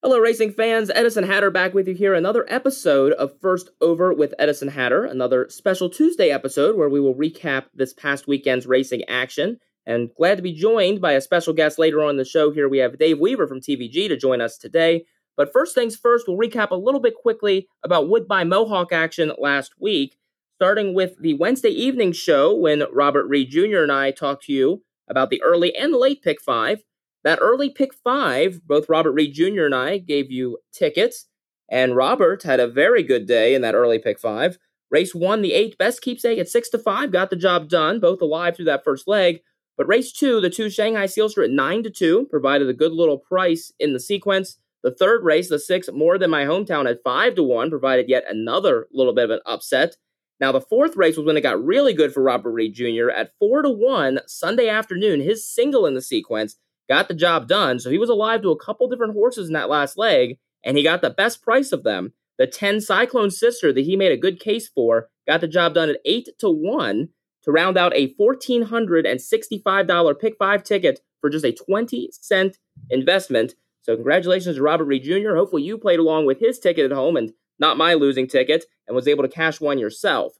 Hello, racing fans. Edison Hatter back with you here. Another episode of First Over with Edison Hatter, another special Tuesday episode where we will recap this past weekend's racing action. And glad to be joined by a special guest later on the show. Here we have Dave Weaver from TVG to join us today. But first things first, we'll recap a little bit quickly about Woodbine Mohawk action last week, starting with the Wednesday evening show when Robert Reed Jr. and I talked to you about the early and late pick five. That early pick five, both Robert Reed Jr. and I gave you tickets, and Robert had a very good day in that early pick five. Race one, the eighth best keepsake at six to five, got the job done, both alive through that first leg. But race two, the two Shanghai Seals Sealster at nine to two, provided a good little price in the sequence. The third race, the six, more than my hometown at five to one, provided yet another little bit of an upset. Now, the fourth race was when it got really good for Robert Reed Jr. at four to one Sunday afternoon. His single in the sequence got the job done. So he was alive to a couple different horses in that last leg, and he got the best price of them. The 10 Cyclone Sister that he made a good case for got the job done at 8 to 1 to round out a $1,465 pick five ticket for just a 20 cent investment. So, congratulations to Robert Reed Jr. Hopefully, you played along with his ticket at home and not my losing ticket and was able to cash one yourself.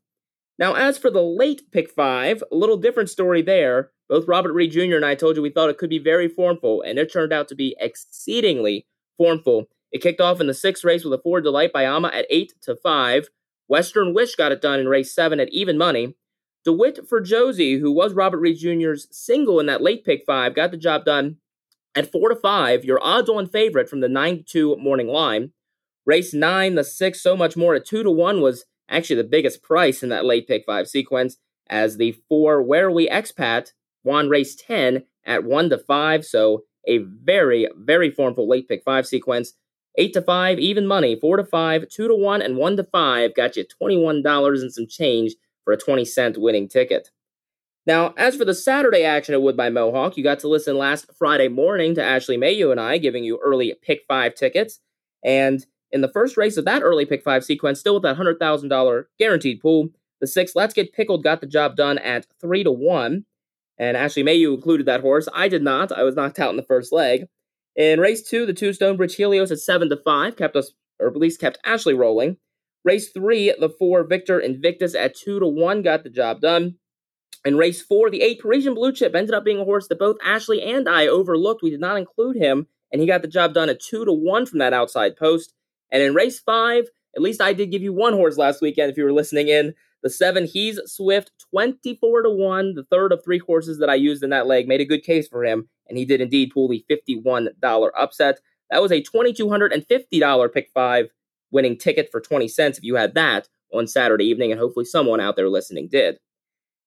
Now, as for the late pick five, a little different story there. Both Robert Reed Jr. and I told you we thought it could be very formful, and it turned out to be exceedingly formful. It kicked off in the sixth race with a Ford Delight by Ama at 8 to 5. Western Wish got it done in race 7 at even money. DeWitt for Josie, who was Robert Reed Jr.'s single in that late pick 5, got the job done at 4 to 5, your odds on favorite from the 9 to 2 morning line. Race 9, the 6, so much more at 2 to 1 was actually the biggest price in that late pick five sequence, as the four Where Are We Expat won race 10 at 1 to 5. So a very, very formful late pick five sequence. 8 to 5, even money. 4 to 5, 2 to 1, and 1 to 5 got you $21 and some change for a 20 cent winning ticket. Now, as for the Saturday action at Woodbine Mohawk, you got to listen last Friday morning to Ashley Mayu and I giving you early pick five tickets. And in the first race of that early pick five sequence, still with that $100,000 guaranteed pool, the six Let's Get Pickled got the job done at 3 to 1. And Ashley Mayu included that horse. I did not. I was knocked out in the first leg. In race two, the two Stonebridge Helios at 7 to 5 kept us, or at least kept Ashley rolling. Race three, the four Victor Invictus at 2 to 1 got the job done. In race four, the eight Parisian Blue Chip ended up being a horse that both Ashley and I overlooked. We did not include him, and he got the job done at 2 to 1 from that outside post. And in race five, at least I did give you one horse last weekend if you were listening in. The seven, he's Swift, 24 to 1, the third of three horses that I used in that leg. Made a good case for him, and he did indeed pull the $51 upset. That was a $2,250 pick five winning ticket for 20 cents if you had that on Saturday evening, and hopefully someone out there listening did.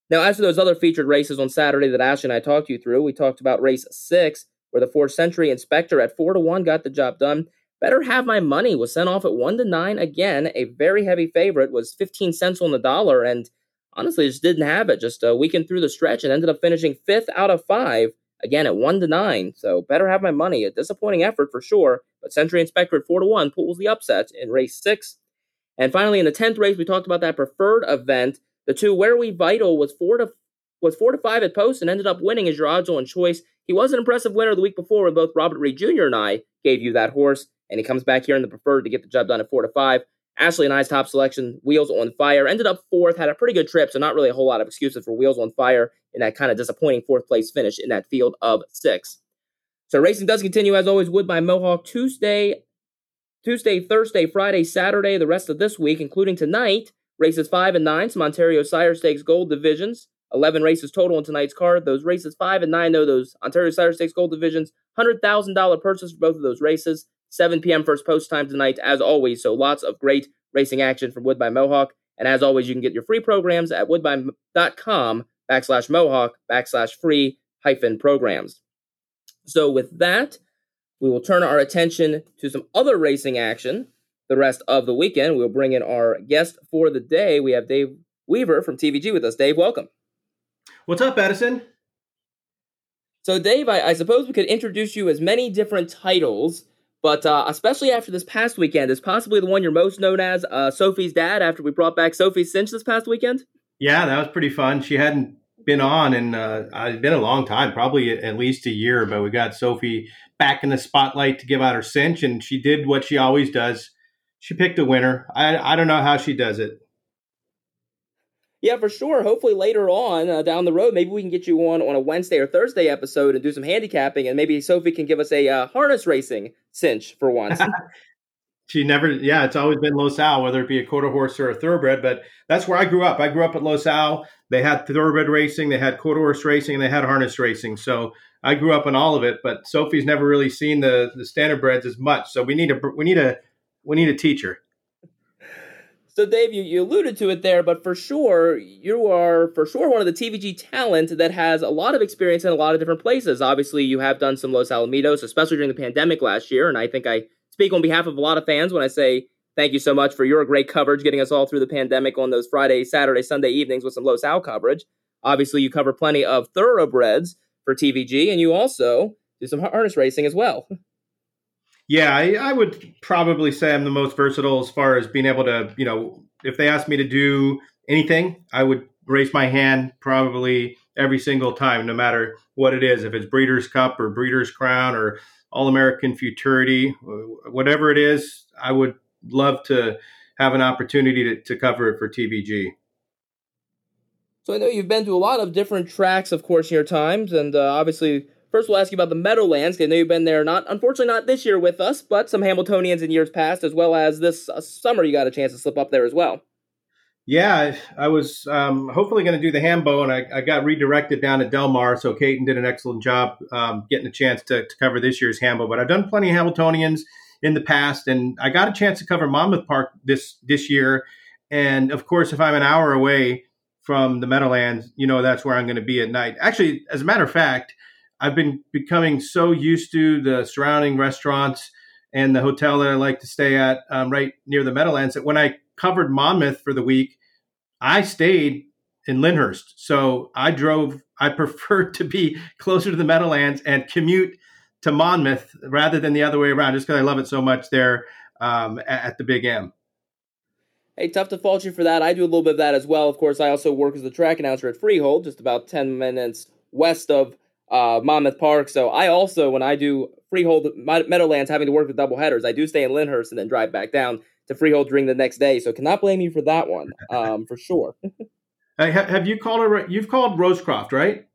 Now, as for those other featured races on Saturday that Ash and I talked you through, we talked about race six, where the four century inspector at four to one got the job done. Better Have My Money was sent off at 1 to 9. Again, a very heavy favorite, was 15 cents on the dollar, and honestly just didn't have it. Just a weekend through the stretch and ended up finishing fifth out of five, again at 1 to 9. So Better Have My Money. A disappointing effort for sure, but Century Inspector at 4 to 1 pulls the upset in race 6. And finally, in the 10th race, we talked about that preferred event. The two Where We Vital was 4 to was 4 to 5 at post and ended up winning as your odds on choice. He was an impressive winner the week before when both Robert Reed Jr. and I gave you that horse and he comes back here in the preferred to get the job done at four to five. Ashley and I's top selection, Wheels on Fire, ended up fourth, had a pretty good trip, so not really a whole lot of excuses for Wheels on Fire in that kind of disappointing fourth place finish in that field of six. So racing does continue as always. Woodbine Mohawk Tuesday, Tuesday, Thursday, Friday, Saturday, the rest of this week, including tonight. Races five and nine, some Ontario Sire Stakes Gold divisions. 11 races total in tonight's card. Those races 5 and 9, though, those Ontario Sire Stakes Gold Divisions, $100,000 purchase for both of those races. 7 p.m. first post time tonight, as always. So lots of great racing action from Woodbine Mohawk. And as always, you can get your free programs at woodbine.com backslash mohawk backslash free hyphen programs. So with that, we will turn our attention to some other racing action the rest of the weekend. We'll bring in our guest for the day. We have Dave Weaver from TVG with us. Dave, welcome. What's up, Edison? So, Dave, I, I suppose we could introduce you as many different titles but uh, especially after this past weekend, is possibly the one you're most known as uh, Sophie's dad after we brought back Sophie Cinch this past weekend? Yeah, that was pretty fun. She hadn't been on, and uh, it's been a long time, probably at least a year. But we got Sophie back in the spotlight to give out her cinch, and she did what she always does. She picked a winner. I I don't know how she does it. Yeah, for sure. Hopefully later on uh, down the road, maybe we can get you on on a Wednesday or Thursday episode and do some handicapping, and maybe Sophie can give us a uh, harness racing cinch for once. she never, yeah, it's always been Los Al, whether it be a quarter horse or a thoroughbred. But that's where I grew up. I grew up at Los Al. They had thoroughbred racing, they had quarter horse racing, and they had harness racing. So I grew up in all of it. But Sophie's never really seen the the standardbreds as much. So we need a we need a we need a teacher. So, Dave, you, you alluded to it there, but for sure, you are for sure one of the TVG talent that has a lot of experience in a lot of different places. Obviously, you have done some Los Alamitos, especially during the pandemic last year, and I think I speak on behalf of a lot of fans when I say thank you so much for your great coverage, getting us all through the pandemic on those Friday, Saturday, Sunday evenings with some Los Al coverage. Obviously, you cover plenty of thoroughbreds for TVG, and you also do some harness racing as well. Yeah, I, I, would probably say I'm the most versatile as far as being able to, you know, if they asked me to do anything, I would raise my hand probably every single time, no matter what it is. If it's Breeders' Cup or Breeders' Crown or All American Futurity, whatever it is, I would love to have an opportunity to, to cover it for TVG. So I know you've been to a lot of different tracks, of course, in your times, and uh, obviously First, we'll ask you about the Meadowlands. I know you've been there, not unfortunately not this year with us, but some Hamiltonians in years past, as well as this uh, summer. You got a chance to slip up there as well. Yeah, I, was um, hopefully going to do the Hambo, and I, I, got redirected down at Del Mar. So Caton did an excellent job um, getting a chance to, to, cover this year's Hambo. But I've done plenty of Hamiltonians in the past, and I got a chance to cover Monmouth Park this this year. And of course, if I'm an hour away from the Meadowlands, you know that's where I'm going to be at night. Actually, as a matter of fact, I've been becoming so used to the surrounding restaurants and the hotel that I like to stay at um, right near the Meadowlands that when I covered Monmouth for the week, I stayed in Lyndhurst. So I drove, I preferred to be closer to the Meadowlands and commute to Monmouth rather than the other way around, just because I love it so much there um, at, at the Big M. Hey, tough to fault you for that. I do a little bit of that as well. Of course, I also work as the track announcer at Freehold, just about 10 minutes west of uh, Monmouth Park. So I also, when I do Freehold Meadowlands, having to work with double headers, I do stay in Lyndhurst and then drive back down to Freehold during the next day. So cannot blame you for that one, um, for sure. hey, have you called it? You've called Rosecroft, right?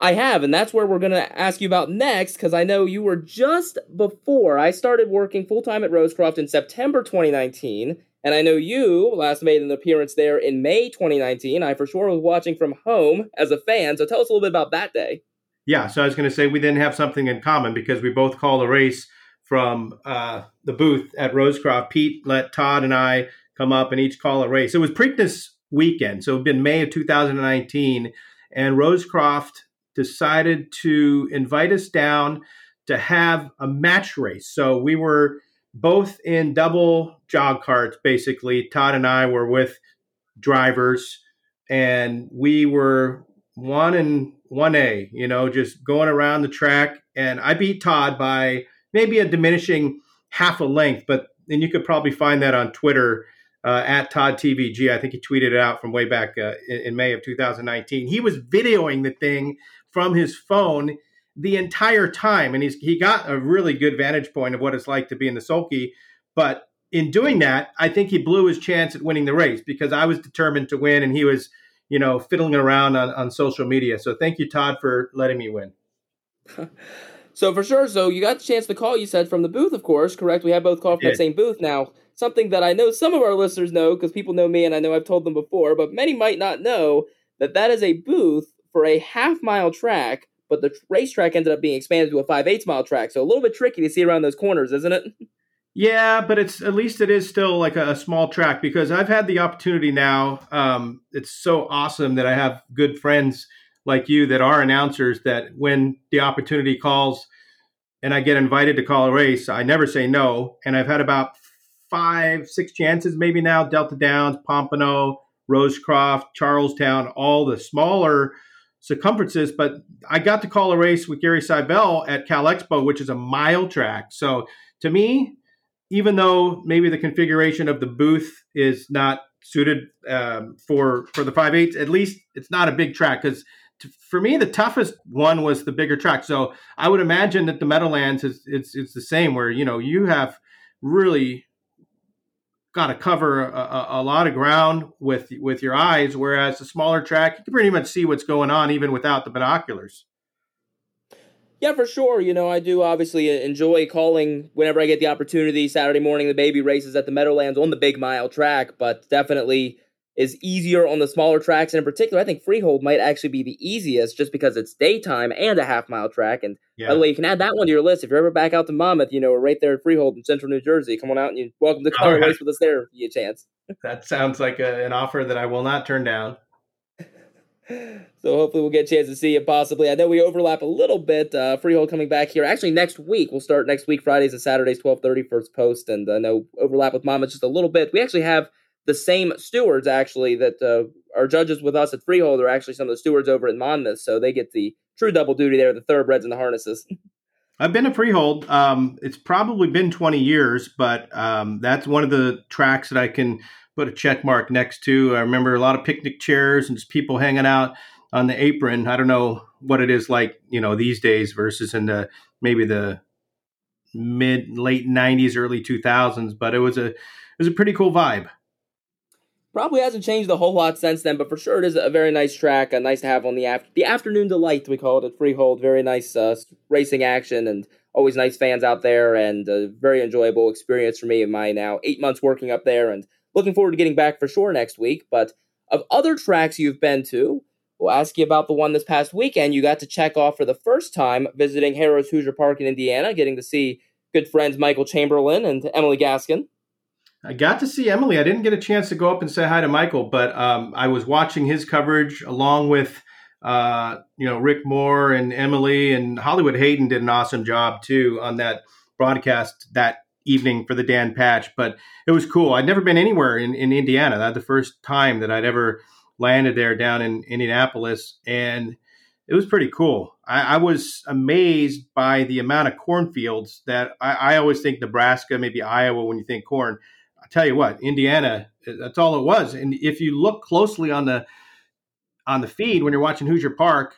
I have, and that's where we're going to ask you about next because I know you were just before I started working full time at Rosecroft in September 2019. And I know you last made an appearance there in May 2019. I for sure was watching from home as a fan. So tell us a little bit about that day. Yeah, so I was going to say we didn't have something in common because we both called a race from uh, the booth at Rosecroft. Pete let Todd and I come up and each call a race. It was Preakness weekend, so it had been May of 2019, and Rosecroft decided to invite us down to have a match race. So we were both in double jog carts, basically. Todd and I were with drivers, and we were one and one A, you know, just going around the track. And I beat Todd by maybe a diminishing half a length, but and you could probably find that on Twitter uh, at Todd TVG. I think he tweeted it out from way back uh, in, in May of 2019. He was videoing the thing from his phone the entire time, and he's he got a really good vantage point of what it's like to be in the sulky. But in doing that, I think he blew his chance at winning the race because I was determined to win, and he was you know, fiddling around on, on social media. So thank you, Todd, for letting me win. so for sure. So you got the chance to call, you said, from the booth, of course, correct? We have both called from the same booth. Now, something that I know some of our listeners know because people know me and I know I've told them before, but many might not know that that is a booth for a half mile track, but the racetrack ended up being expanded to a 5 8 mile track. So a little bit tricky to see around those corners, isn't it? Yeah, but it's at least it is still like a, a small track because I've had the opportunity now. Um, it's so awesome that I have good friends like you that are announcers that when the opportunity calls and I get invited to call a race, I never say no. And I've had about five, six chances maybe now Delta Downs, Pompano, Rosecroft, Charlestown, all the smaller circumferences. But I got to call a race with Gary Seibel at Cal Expo, which is a mile track. So to me, even though maybe the configuration of the booth is not suited um, for for the five eights. At least it's not a big track because for me the toughest one was the bigger track. So I would imagine that the Meadowlands is it's it's the same where you know you have really got to cover a, a, lot of ground with with your eyes, whereas the smaller track you can pretty much see what's going on even without the binoculars. Yeah, for sure. You know, I do obviously uh, enjoy calling whenever I get the opportunity. Saturday morning, the baby races at the Meadowlands on the big mile track, but definitely is easier on the smaller tracks. And in particular, I think Freehold might actually be the easiest just because it's daytime and a half mile track. And yeah. by the way, you can add that one to your list. If you're ever back out to Monmouth, you know, we're right there at Freehold in central New Jersey. Come on out and you welcome to come right. race with us there if you get a chance. That sounds like a, an offer that I will not turn down. So hopefully we'll get a chance to see it possibly. I know we overlap a little bit. Uh, Freehold coming back here. Actually, next week. We'll start next week, Fridays and Saturdays, 1230 first post. And I know overlap with Monmouth just a little bit. We actually have the same stewards, actually, that uh, are judges with us at Freehold are actually some of the stewards over at Monmouth. So they get the true double duty there, the thoroughbreds and the harnesses. I've been a Freehold. Um, it's probably been 20 years, but um, that's one of the tracks that I can put a check mark next to. I remember a lot of picnic chairs and just people hanging out on the apron. I don't know what it is like, you know, these days versus in the maybe the mid late 90s, early 2000s, but it was a it was a pretty cool vibe. Probably hasn't changed a whole lot since then, but for sure it is a very nice track. Uh, nice to have on the after the afternoon delight we call it at Freehold. Very nice uh, racing action and always nice fans out there, and a very enjoyable experience for me in my now eight months working up there, and looking forward to getting back for sure next week. But of other tracks you've been to, We'll ask you about the one this past weekend you got to check off for the first time visiting Harrah's Hoosier Park in Indiana, getting to see good friends Michael Chamberlain and Emily Gaskin. I got to see Emily. I didn't get a chance to go up and say hi to Michael, but um, I was watching his coverage along with uh, you know Rick Moore and Emily and Hollywood Hayden did an awesome job too on that broadcast that evening for the Dan Patch. But it was cool. I'd never been anywhere in, in Indiana. That's the first time that I'd ever landed there down in Indianapolis, and it was pretty cool. I, I was amazed by the amount of cornfields that I, I, always think Nebraska, maybe Iowa, when you think corn. I tell you what, Indiana, eh, that's all it was. And if you look closely on the on the feed when you're watching Hoosier Park,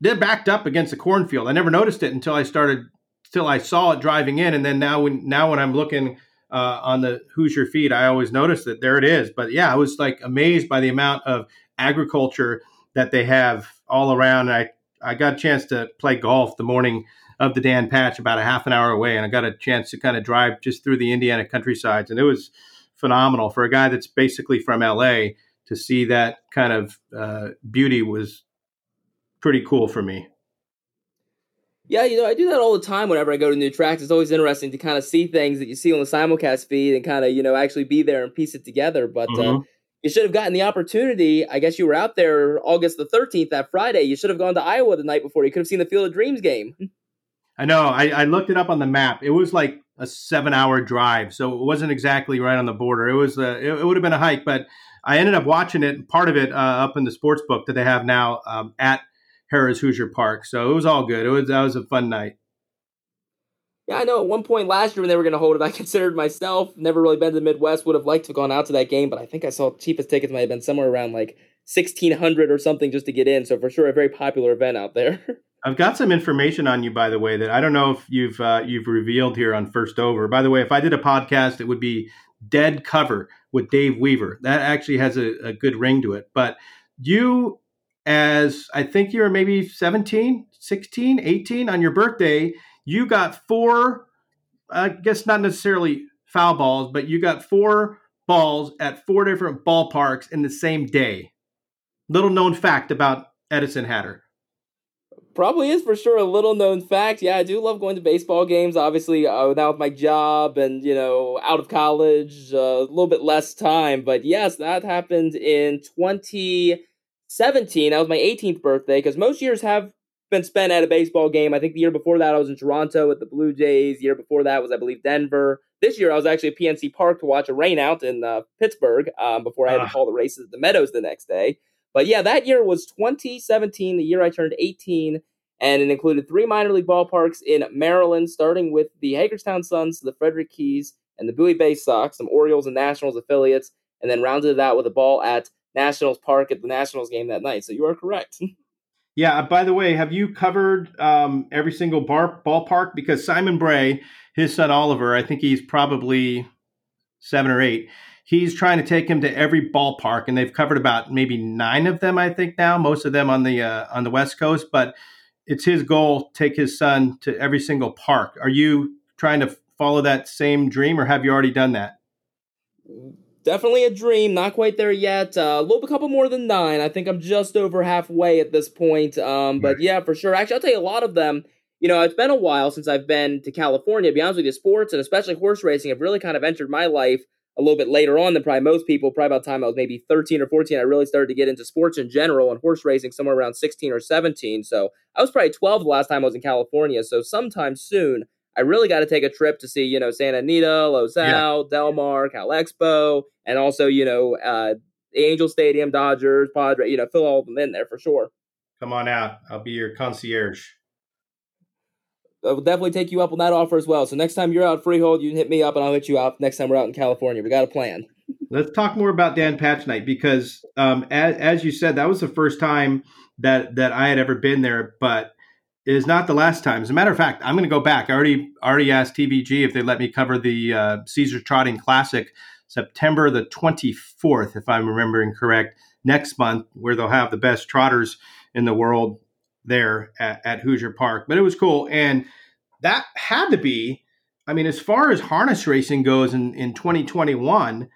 they're backed up against a cornfield. I never noticed it until I started, till I saw it driving in, and then now when now when I'm looking uh, on the Hoosier feed, I always notice that there it is. But yeah, I was like amazed by the amount of agriculture that they have all around. And I, I got a chance to play golf the morning of the Dan Patch about a half an hour away. And I got a chance to kind of drive just through the Indiana countrysides. And it was phenomenal for a guy that's basically from LA to see that kind of uh, beauty was pretty cool for me. Yeah, you know, I do that all the time whenever I go to new tracks. It's always interesting to kind of see things that you see on the simulcast feed and kind of, you know, actually be there and piece it together. But uh, mm-hmm. uh, you should have gotten the opportunity. I guess you were out there August the 13th, that Friday. You should have gone to Iowa the night before. You could have seen the Field of Dreams game. I know. I, I looked it up on the map. It was like a seven hour drive. So it wasn't exactly right on the border. It was, a, it, it would have been a hike, but I ended up watching it, part of it uh, up in the sports book that they have now um, at Harrah's Hoosier Park. So it was all good. It was that was a fun night. Yeah, I know. At one point last year when they were going to hold it, I considered myself never really been to the Midwest. Would have liked to have gone out to that game, but I think I saw cheapest tickets might have been somewhere around like sixteen hundred or something just to get in. So for sure, a very popular event out there. I've got some information on you, by the way, that I don't know if you've uh, you've revealed here on First Over. By the way, if I did a podcast, it would be Dead Cover with Dave Weaver. That actually has a, a good ring to it. But you as I think you were maybe 17, 16, 18 on your birthday, you got four, I guess not necessarily foul balls, but you got four balls at four different ballparks in the same day. Little known fact about Edison Hatter. Probably is for sure a little known fact. Yeah, I do love going to baseball games. Obviously, uh, now with my job and you know out of college, uh, a little bit less time. But yes, that happened in twenty 17, that was my 18th birthday, because most years have been spent at a baseball game. I think the year before that I was in Toronto with the Blue Jays. The year before that was, I believe, Denver. This year I was actually at PNC Park to watch a rainout in uh, Pittsburgh um, before I had to ah. call the races at the Meadows the next day. But yeah, that year was 2017, the year I turned 18, and it included three minor league ballparks in Maryland, starting with the Hagerstown Suns, the Frederick Keys, and the Bowie Bay Sox, some Orioles and Nationals affiliates, and then rounded it out with a ball at Nationals Park at the Nationals game that night. So you are correct. yeah. Uh, by the way, have you covered um, every single bar ballpark? Because Simon Bray, his son Oliver, I think he's probably seven or eight. He's trying to take him to every ballpark, and they've covered about maybe nine of them, I think now. Most of them on the uh, on the West Coast, but it's his goal take his son to every single park. Are you trying to follow that same dream, or have you already done that? Definitely a dream. Not quite there yet. Uh, a little, a couple more than nine. I think I'm just over halfway at this point. Um, but yeah, for sure. Actually, I'll tell you a lot of them. You know, it's been a while since I've been to California. To be honest with you, sports and especially horse racing have really kind of entered my life a little bit later on than probably most people. Probably about the time I was maybe 13 or 14, I really started to get into sports in general and horse racing somewhere around 16 or 17. So I was probably 12 the last time I was in California. So sometime soon, I really got to take a trip to see, you know, Santa Anita, Los Al, yeah. Del Mar, Cal Expo, and also, you know, uh, Angel Stadium, Dodgers, Padre, you know, fill all of them in there for sure. Come on out. I'll be your concierge. I will definitely take you up on that offer as well. So next time you're out Freehold, you can hit me up and I'll hit you up next time we're out in California. We got a plan. Let's talk more about Dan Patch Night because, um, as, as, you said, that was the first time that that I had ever been there, but is not the last time. As a matter of fact, I'm going to go back. I already already asked TVG if they let me cover the uh, Caesar Trotting Classic September the 24th, if I'm remembering correct, next month, where they'll have the best trotters in the world there at, at Hoosier Park. But it was cool. And that had to be, I mean, as far as harness racing goes in, in 2021,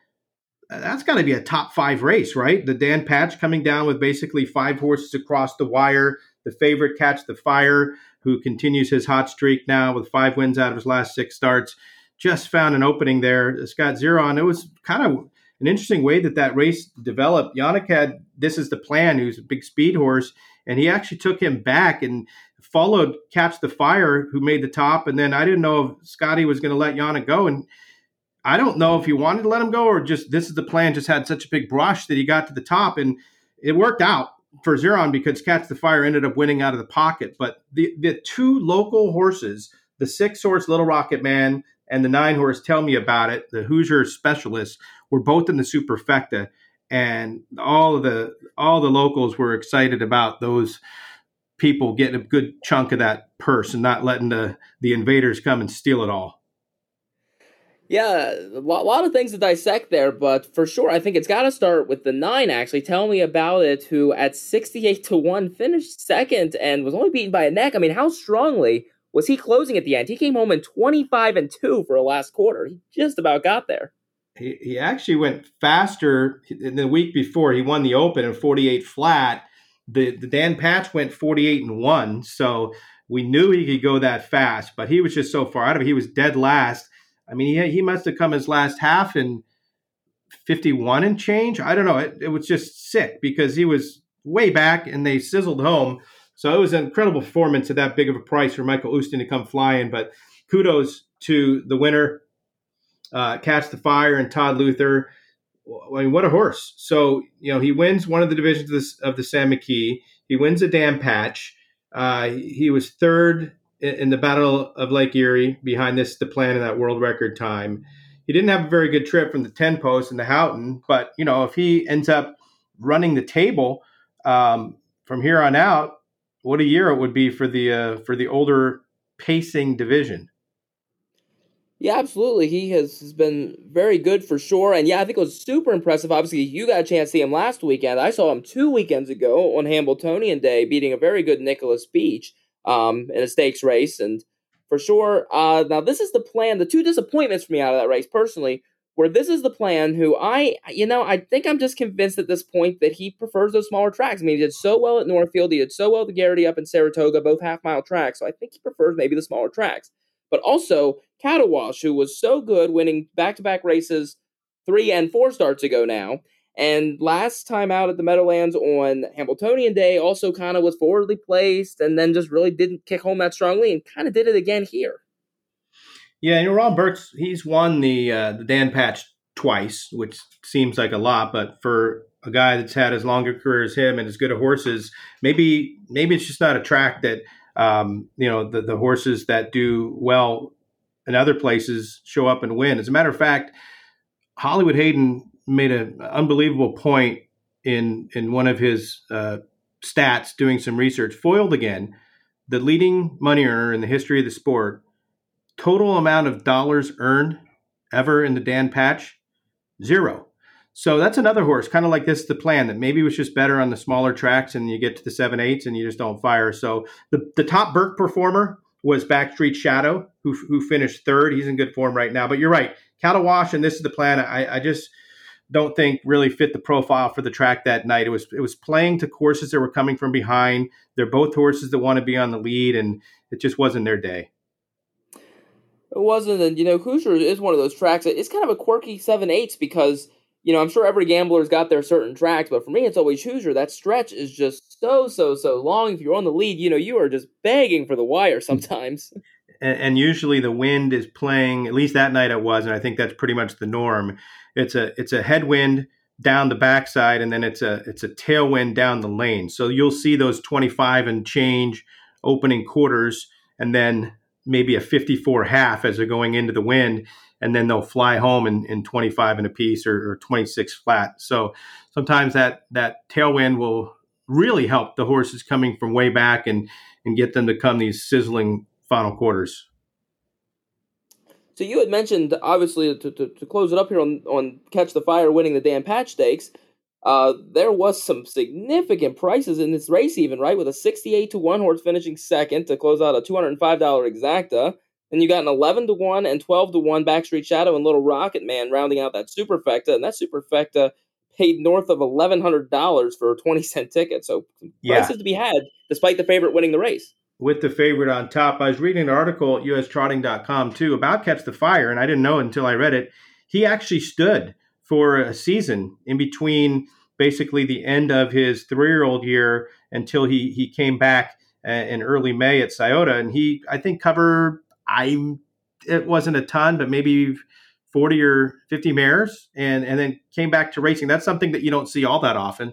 that's got to be a top five race, right? The Dan Patch coming down with basically five horses across the wire. The favorite, Catch the Fire, who continues his hot streak now with five wins out of his last six starts, just found an opening there. Scott Zeron, it was kind of an interesting way that that race developed. Yannick had this is the plan, who's a big speed horse and he actually took him back and followed Catch the Fire, who made the top. And then I didn't know if Scotty was going to let Yannick go, and I don't know if he wanted to let him go or just this is the plan. Just had such a big brush that he got to the top, and it worked out for Zeron because Catch the Fire ended up winning out of the pocket. But the the two local horses, the six horse Little Rocket Man and the nine horse Tell Me About It, the Hoosier specialists, were both in the superfecta and all of the all the locals were excited about those people getting a good chunk of that purse and not letting the the invaders come and steal it all. Yeah, a lot of things to dissect there, but for sure, I think it's got to start with the nine. Actually, tell me about it. Who at sixty-eight to one finished second and was only beaten by a neck. I mean, how strongly was he closing at the end? He came home in twenty-five and two for a last quarter. He just about got there he, he actually went faster in the week before. He won the Open in 48 flat. The, the Dan Patch went 48 and 1. So we knew he could go that fast, but he was just so far out of it. He was dead last. I mean, he, he must have come his last half in 51 and change. I don't know. It, it was just sick because he was way back and they sizzled home. So it was an incredible performance at that big of a price for Michael Oosting to come flying. But kudos to the winner, uh, Catch the Fire and Todd Luther. I mean, what a horse! So you know he wins one of the divisions of the, of the Sam McKee. He wins a Dan Patch. Uh, he was third in, the Battle of Lake Erie behind this the plan in that world record time. He didn't have a very good trip from the ten post and the Houghton, but you know if he ends up running the table um, from here on out, what a year it would be for the uh, for the older pacing division. Yeah, absolutely. He has, has been very good for sure. And yeah, I think it was super impressive. Obviously, you got a chance to see him last weekend. I saw him two weekends ago on Hamiltonian Day, beating a very good Nicholas Beach um, in a stakes race. And for sure, uh, now this is the plan. The two disappointments for me out of that race, personally, where this is the plan. Who I, you know, I think I'm just convinced at this point that he prefers those smaller tracks. I mean, he did so well at Northfield. He did so well at the Garrity up in Saratoga, both half mile tracks. So I think he prefers maybe the smaller tracks. But also, Cattlewash, who was so good winning back to back races three and four starts ago now. And last time out at the Meadowlands on Hamiltonian Day, also kind of was forwardly placed and then just really didn't kick home that strongly and kind of did it again here. Yeah, and Ron Burks, he's won the uh, the Dan Patch twice, which seems like a lot, but for a guy that's had as long a career as him and as good at horses, maybe maybe it's just not a track that um, you know the the horses that do well in other places show up and win. As a matter of fact, Hollywood Hayden made an unbelievable point in in one of his uh, stats doing some research. Foiled again, the leading money earner in the history of the sport, total amount of dollars earned ever in the Dan Patch, zero. So that's another horse, kind of like this, the plan that maybe was just better on the smaller tracks and you get to the seven eights and you just don't fire. So the, the top Burke performer was Backstreet Shadow, who, who finished third. He's in good form right now. But you're right. Cattlewash and this is the plan. I, I just don't think really fit the profile for the track that night. It was it was playing to courses that were coming from behind. They're both horses that want to be on the lead, and it just wasn't their day. It wasn't, and you know, Hoosier is one of those tracks. It's kind of a quirky seven eights because you know, I'm sure every gambler's got their certain tracks, but for me, it's always Hoosier. That stretch is just so, so, so long. If you're on the lead, you know, you are just begging for the wire sometimes. And, and usually the wind is playing. At least that night it was, and I think that's pretty much the norm. It's a it's a headwind down the backside, and then it's a it's a tailwind down the lane. So you'll see those 25 and change opening quarters, and then maybe a 54 half as they're going into the wind and then they'll fly home in, in 25 and a piece or, or 26 flat. So sometimes that that tailwind will really help the horses coming from way back and and get them to come these sizzling final quarters. So you had mentioned, obviously, to, to, to, close it up here on, on Catch the Fire winning the Dan Patch Stakes, uh, there was some significant prices in this race, even right, with a sixty-eight to one horse finishing second to close out a two hundred and five dollar exacta. Then you got an 11 to 1 and 12 to 1 Backstreet Shadow and Little Rocket Man rounding out that superfecta. And that superfecta paid north of $1,100 for a 20 cent ticket. So yeah. prices to be had despite the favorite winning the race. With the favorite on top. I was reading an article at ustrotting.com too about Catch the Fire, and I didn't know until I read it. He actually stood for a season in between basically the end of his three year old year until he, he came back uh, in early May at Scioto. And he, I think, covered I it wasn't a ton, but maybe 40 or 50 mares and and then came back to racing. That's something that you don't see all that often.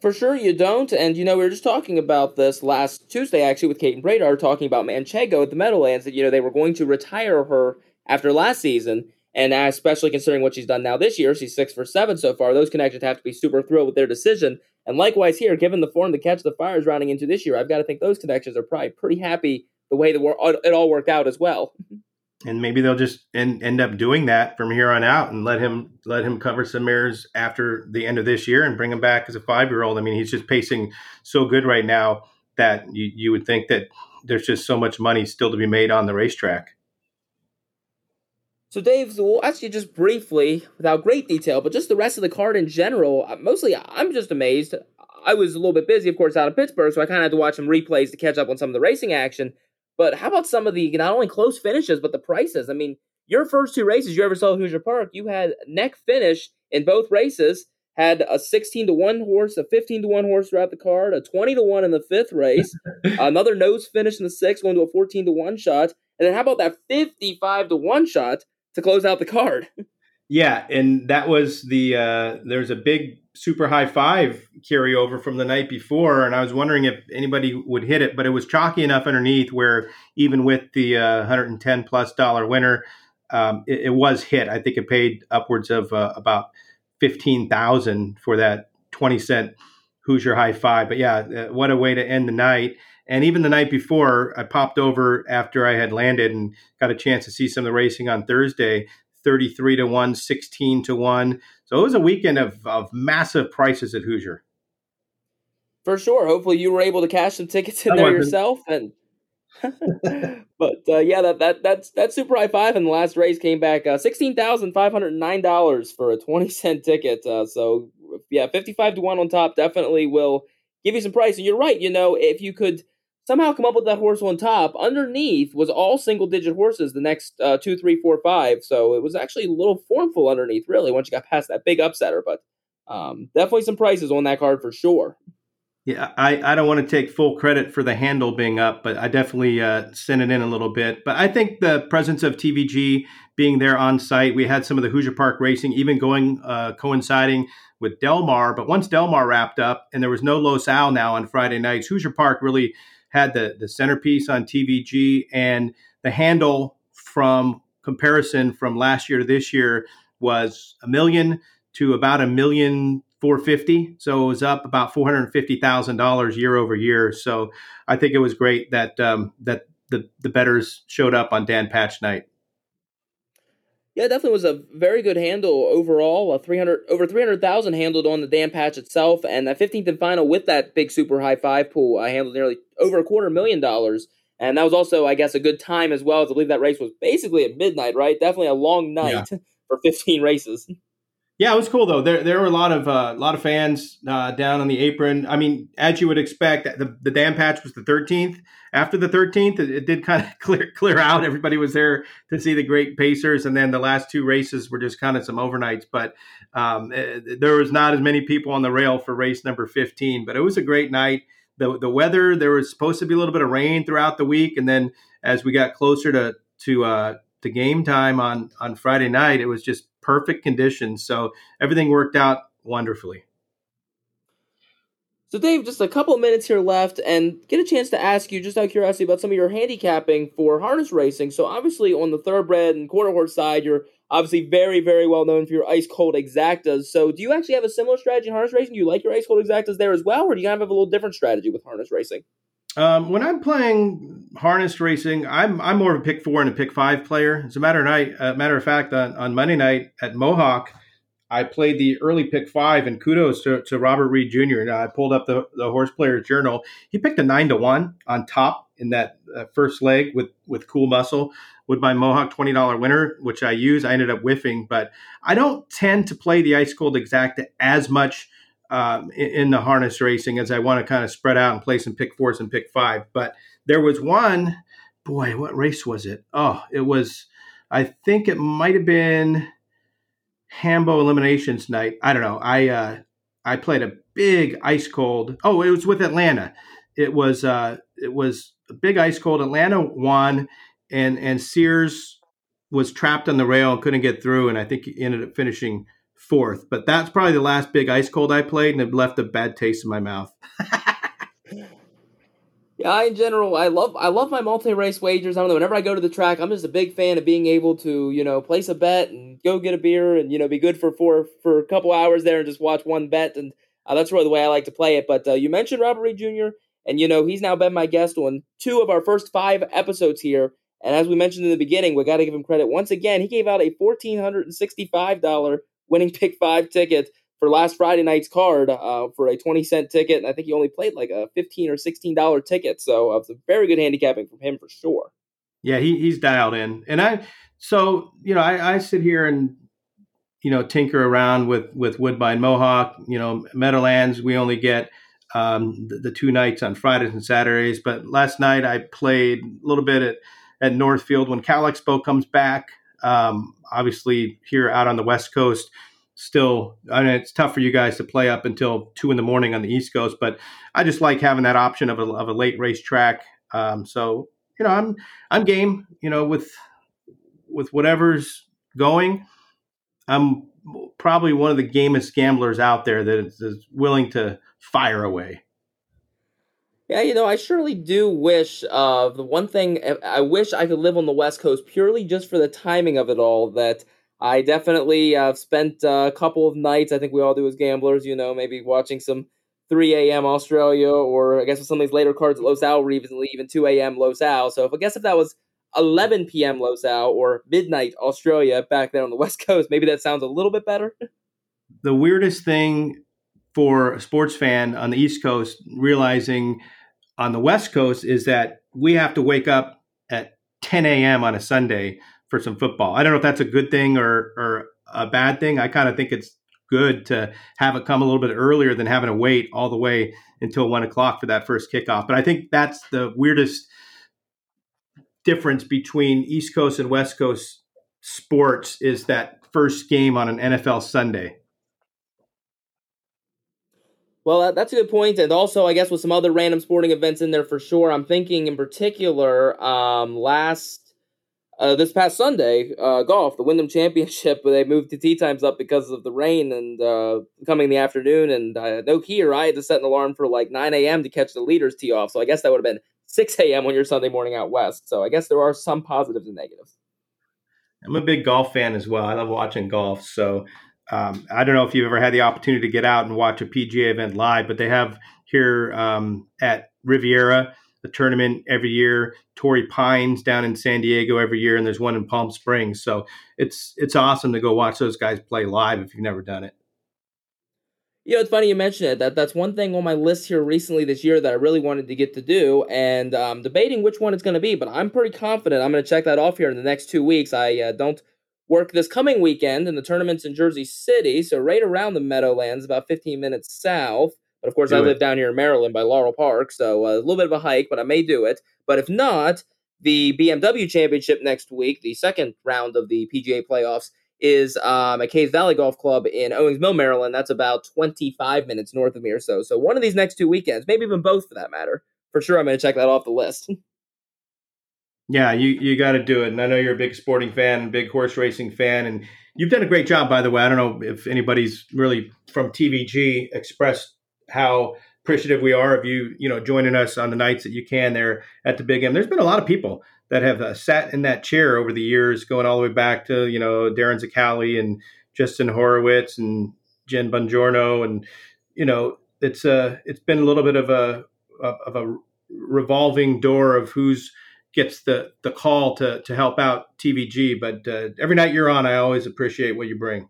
For sure you don't. And you know, we were just talking about this last Tuesday actually with Caton Bredar talking about Manchego at the Meadowlands that you know they were going to retire her after last season. And especially considering what she's done now this year, she's six for seven so far. Those connections have to be super thrilled with their decision. And likewise here, given the form the catch the fire is rounding into this year, I've got to think those connections are probably pretty happy the way the it all worked out as well. And maybe they'll just end, end up doing that from here on out and let him let him cover some mares after the end of this year and bring him back as a five year old. I mean, he's just pacing so good right now that you, you would think that there's just so much money still to be made on the racetrack. So, Dave, we'll ask you just briefly, without great detail, but just the rest of the card in general. Uh, mostly, I'm just amazed. I was a little bit busy, of course, out of Pittsburgh, so I kind of had to watch some replays to catch up on some of the racing action. But how about some of the not only close finishes, but the prices? I mean, your first two races you ever saw at Hoosier Park, you had neck finish in both races, had a 16 to 1 horse, a 15 to 1 horse throughout the card, a 20 to 1 in the fifth race, another nose finish in the sixth, going to a 14 to 1 shot. And then how about that 55 to 1 shot to close out the card? Yeah, and that was the uh, there's a big super high five carryover from the night before, and I was wondering if anybody would hit it, but it was chalky enough underneath where even with the uh, 110 plus dollar winner, um, it, it, was hit. I think it paid upwards of uh, about 15,000 for that 20 cent Hoosier high five. But yeah, uh, what a way to end the night. And even the night before, I popped over after I had landed and got a chance to see some of the racing on Thursday. 33 to 1, 16 to 1. So it was a weekend of, of massive prices at Hoosier. For sure. Hopefully you were able to cash some tickets in I there yourself and but uh, yeah, that that that's that super high five in the last race came back uh, sixteen thousand five hundred nine dollars for a twenty cent ticket. Uh, so yeah, fifty five to one on top definitely will give you some price. And you're right. You know, if you could somehow come up with that horse on top. Underneath was all single digit horses, the next uh, two, three, four, five. So it was actually a little formful underneath, really, once you got past that big upsetter. But um, definitely some prices on that card for sure. Yeah, I, I don't want to take full credit for the handle being up, but I definitely uh, sent it in a little bit. But I think the presence of TVG being there on site, we had some of the Hoosier Park racing even going uh, coinciding with Del Mar. But once Del Mar wrapped up and there was no Los Al now on Friday nights, Hoosier Park really had the the centerpiece on TVG and the handle from comparison from last year to this year was a million to about a million 450 so it was up about $450000 year over year. So i think it was great that um, that the, the betters showed up on dan patch night yeah, definitely was a very good handle overall. A 300 over 300,000 handled on the Dan patch itself, and that 15th and final with that big super high five pool, I handled nearly over a quarter million dollars. And that was also, I guess, a good time as well. As I believe that race was basically at midnight, right? Definitely a long night yeah. for 15 races. Yeah, it was cool though. There there were a lot of uh, a lot of fans uh, down on the apron. I mean, as you would expect, the the Dan patch was the 13th. After the 13th, it, it, did kind of clear clear out. Everybody was there to see the great Pacers, and then the last two races were just kind of some overnights. But um, eh, there was not as many people on the rail for race number 15. But it was a great night. the The weather there was supposed to be a little bit of rain throughout the week, and then as we got closer to to uh, to game time on on Friday night, it was just perfect conditions. So everything worked out wonderfully. So, Dave, just a couple minutes here left, and get a chance to ask you, just out of curiosity, about some of your handicapping for harness racing. So, obviously, on the thoroughbred and quarter horse side, you're obviously very, very well known for your ice cold exactas. So, do you actually have a similar strategy in harness racing? Do you like your ice cold exactas there as well, or do you kind of have a little different strategy with harness racing? Um, when I'm playing harness racing, I'm I'm more of a pick four and a pick five player. As a matter of night, uh, matter of fact, on, on Monday night at Mohawk, I played the early pick five, and kudos to, to Robert Reed Jr. And I pulled up the, the horse player's journal. He picked a nine to one on top in that uh, first leg with with cool muscle with my Mohawk twenty dollar winner, which I use. I ended up whiffing, but I don't tend to play the ice cold exacta as much um, in, the harness racing as I want to kind of spread out and play some pick fours and pick five. But there was one, boy, what race was it? Oh, it was, I think it might have been Hambo Eliminations night. I don't know. I uh, I played a big ice cold. Oh, it was with Atlanta. It was uh, it was a big ice cold. Atlanta won, and and Sears was trapped on the rail and couldn't get through, and I think he ended up finishing fourth. But that's probably the last big ice cold I played, and it left a bad taste in my mouth. yeah, I, in general, I love I love my multi race wagers. I don't know. Whenever I go to the track, I'm just a big fan of being able to you know place a bet and go get a beer and you know be good for four for a couple hours there and just watch one bet. And uh, that's really the way I like to play it. But uh, you mentioned Robert Reed Jr. And you know he's now been my guest on two of our first five episodes here. And as we mentioned in the beginning, we got to give him credit once again. He gave out a fourteen hundred and sixty-five dollar winning pick five ticket for last Friday night's card uh, for a 20 cent ticket. And I think he only played like a 15 or $16 ticket. So uh, it's a very good handicapping from him for sure. Yeah, he, he's dialed in. And I, so, you know, I, I sit here and, you know, tinker around with, with Woodbine Mohawk, you know, Meadowlands, we only get um, the, the, two nights on Fridays and Saturdays. But last night I played a little bit at, at Northfield when Cal Expo comes back. Um, obviously, here out on the West Coast, still, I mean, it's tough for you guys to play up until two in the morning on the East Coast, but I just like having that option of a, of a late race track. Um, so, you know, I'm, I'm game, you know, with, with whatever's going. I'm probably one of the gamest gamblers out there that is, is willing to fire away. Yeah, you know, I surely do wish uh, the one thing I wish I could live on the West Coast purely just for the timing of it all. That I definitely uh, spent a couple of nights. I think we all do as gamblers. You know, maybe watching some 3 a.m. Australia, or I guess with some of these later cards at Los Al, even even 2 a.m. Los Al. So if I guess if that was 11 p.m. Los Al or midnight Australia back there on the West Coast, maybe that sounds a little bit better. The weirdest thing for a sports fan on the East Coast realizing on the West Coast is that we have to wake up at 10 a.m. on a Sunday for some football. I don't know if that's a good thing or or a bad thing. I kind of think it's good to have it come a little bit earlier than having to wait all the way until one o'clock for that first kickoff. But I think that's the weirdest difference between East Coast and West Coast sports is that first game on an NFL Sunday. Well, that's a good point, and also I guess with some other random sporting events in there for sure. I'm thinking in particular, um, last uh, this past Sunday, uh, golf, the Wyndham Championship, where they moved the tee times up because of the rain and uh, coming in the afternoon. And uh, no here, I had to set an alarm for like 9 a.m. to catch the leaders tee off. So I guess that would have been 6 a.m. on your Sunday morning out west. So I guess there are some positives and negatives. I'm a big golf fan as well. I love watching golf. So um, I don't know if you've ever had the opportunity to get out and watch a PGA event live, but they have here um, at Riviera the tournament every year. Torrey Pines down in San Diego every year, and there's one in Palm Springs. So it's it's awesome to go watch those guys play live if you've never done it. You know, it's funny you mention it. That that's one thing on my list here recently this year that I really wanted to get to do, and um, debating which one it's going to be. But I'm pretty confident I'm going to check that off here in the next two weeks. I uh, don't work this coming weekend, and the tournament's in Jersey City, so right around the Meadowlands, about 15 minutes south. But of course, do I it. live down here in Maryland by Laurel Park, so uh, a little bit of a hike, but I may do it. But if not, the BMW Championship next week, the second round of the PGA playoffs, is um, at Caves Valley Golf Club in Owings Mill, Maryland. That's about 25 minutes north of me or so. So one of these next two weekends, maybe even both for that matter, for sure I'm going to check that off the list. Yeah, you, you got to do it. And I know you're a big sporting fan, big horse racing fan, and you've done a great job, by the way. I don't know if anybody's really from TVG expressed how appreciative we are of you, you know, joining us on the nights that you can there at the Big M. There's been a lot of people that have uh, sat in that chair over the years, going all the way back to you know Darin Zoccali and Justin Horowitz and Jen Bongiorno, and you know it's uh, it's been a little bit of a of a revolving door of who's gets the the call to to help out TVG. But uh, every night you're on, I always appreciate what you bring.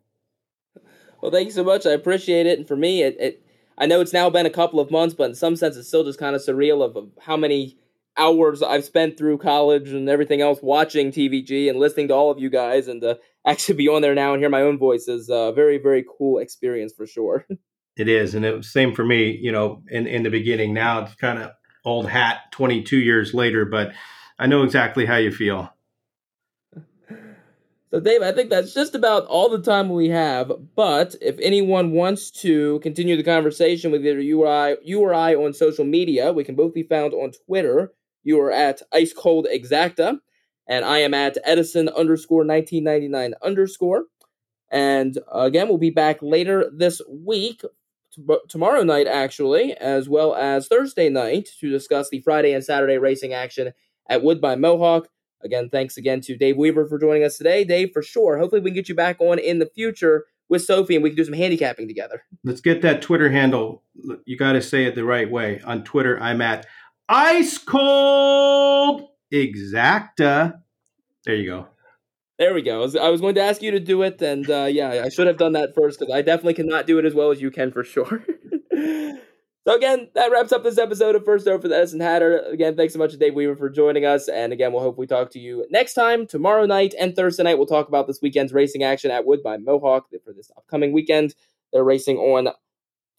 Well, thank you so much. I appreciate it, and for me, it, it I know it's now been a couple of months, but in some sense, it's still just kind of surreal of, of how many hours I've spent through college and everything else watching TVG and listening to all of you guys and to actually be on there now and hear my own voice is a very, very cool experience for sure. It is. And it was same for me, you know, in, in the beginning. Now it's kind of old hat 22 years later, but I know exactly how you feel. So, Dave, I think that's just about all the time we have. But if anyone wants to continue the conversation with either you or I, you or I on social media, we can both be found on Twitter you are at Ice Cold Exacta, and I am at Edison underscore 1999 underscore. And again, we'll be back later this week, t- tomorrow night actually, as well as Thursday night to discuss the Friday and Saturday racing action at Woodbine Mohawk. Again, thanks again to Dave Weaver for joining us today. Dave, for sure. Hopefully, we can get you back on in the future with Sophie and we can do some handicapping together. Let's get that Twitter handle. You got to say it the right way. On Twitter, I'm at ice cold exacta. There you go. There we go. I was, going to ask you to do it, and uh, yeah, I should have done that first because I definitely cannot do it as well as you can for sure. so again, that wraps up this episode of First Over for the Edison Hatter. Again, thanks so much to Dave Weaver for joining us, and again, we'll hope we talk to you next time tomorrow night and Thursday night. We'll talk about this weekend's racing action at Woodbine Mohawk for this upcoming weekend. They're racing on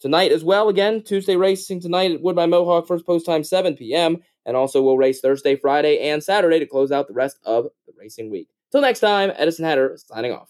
tonight as well. Again, Tuesday racing tonight at Woodbine Mohawk, first post time 7 p.m. And also we'll race Thursday, Friday, and Saturday to close out the rest of the racing week. Till next time, Edison Hatter signing off.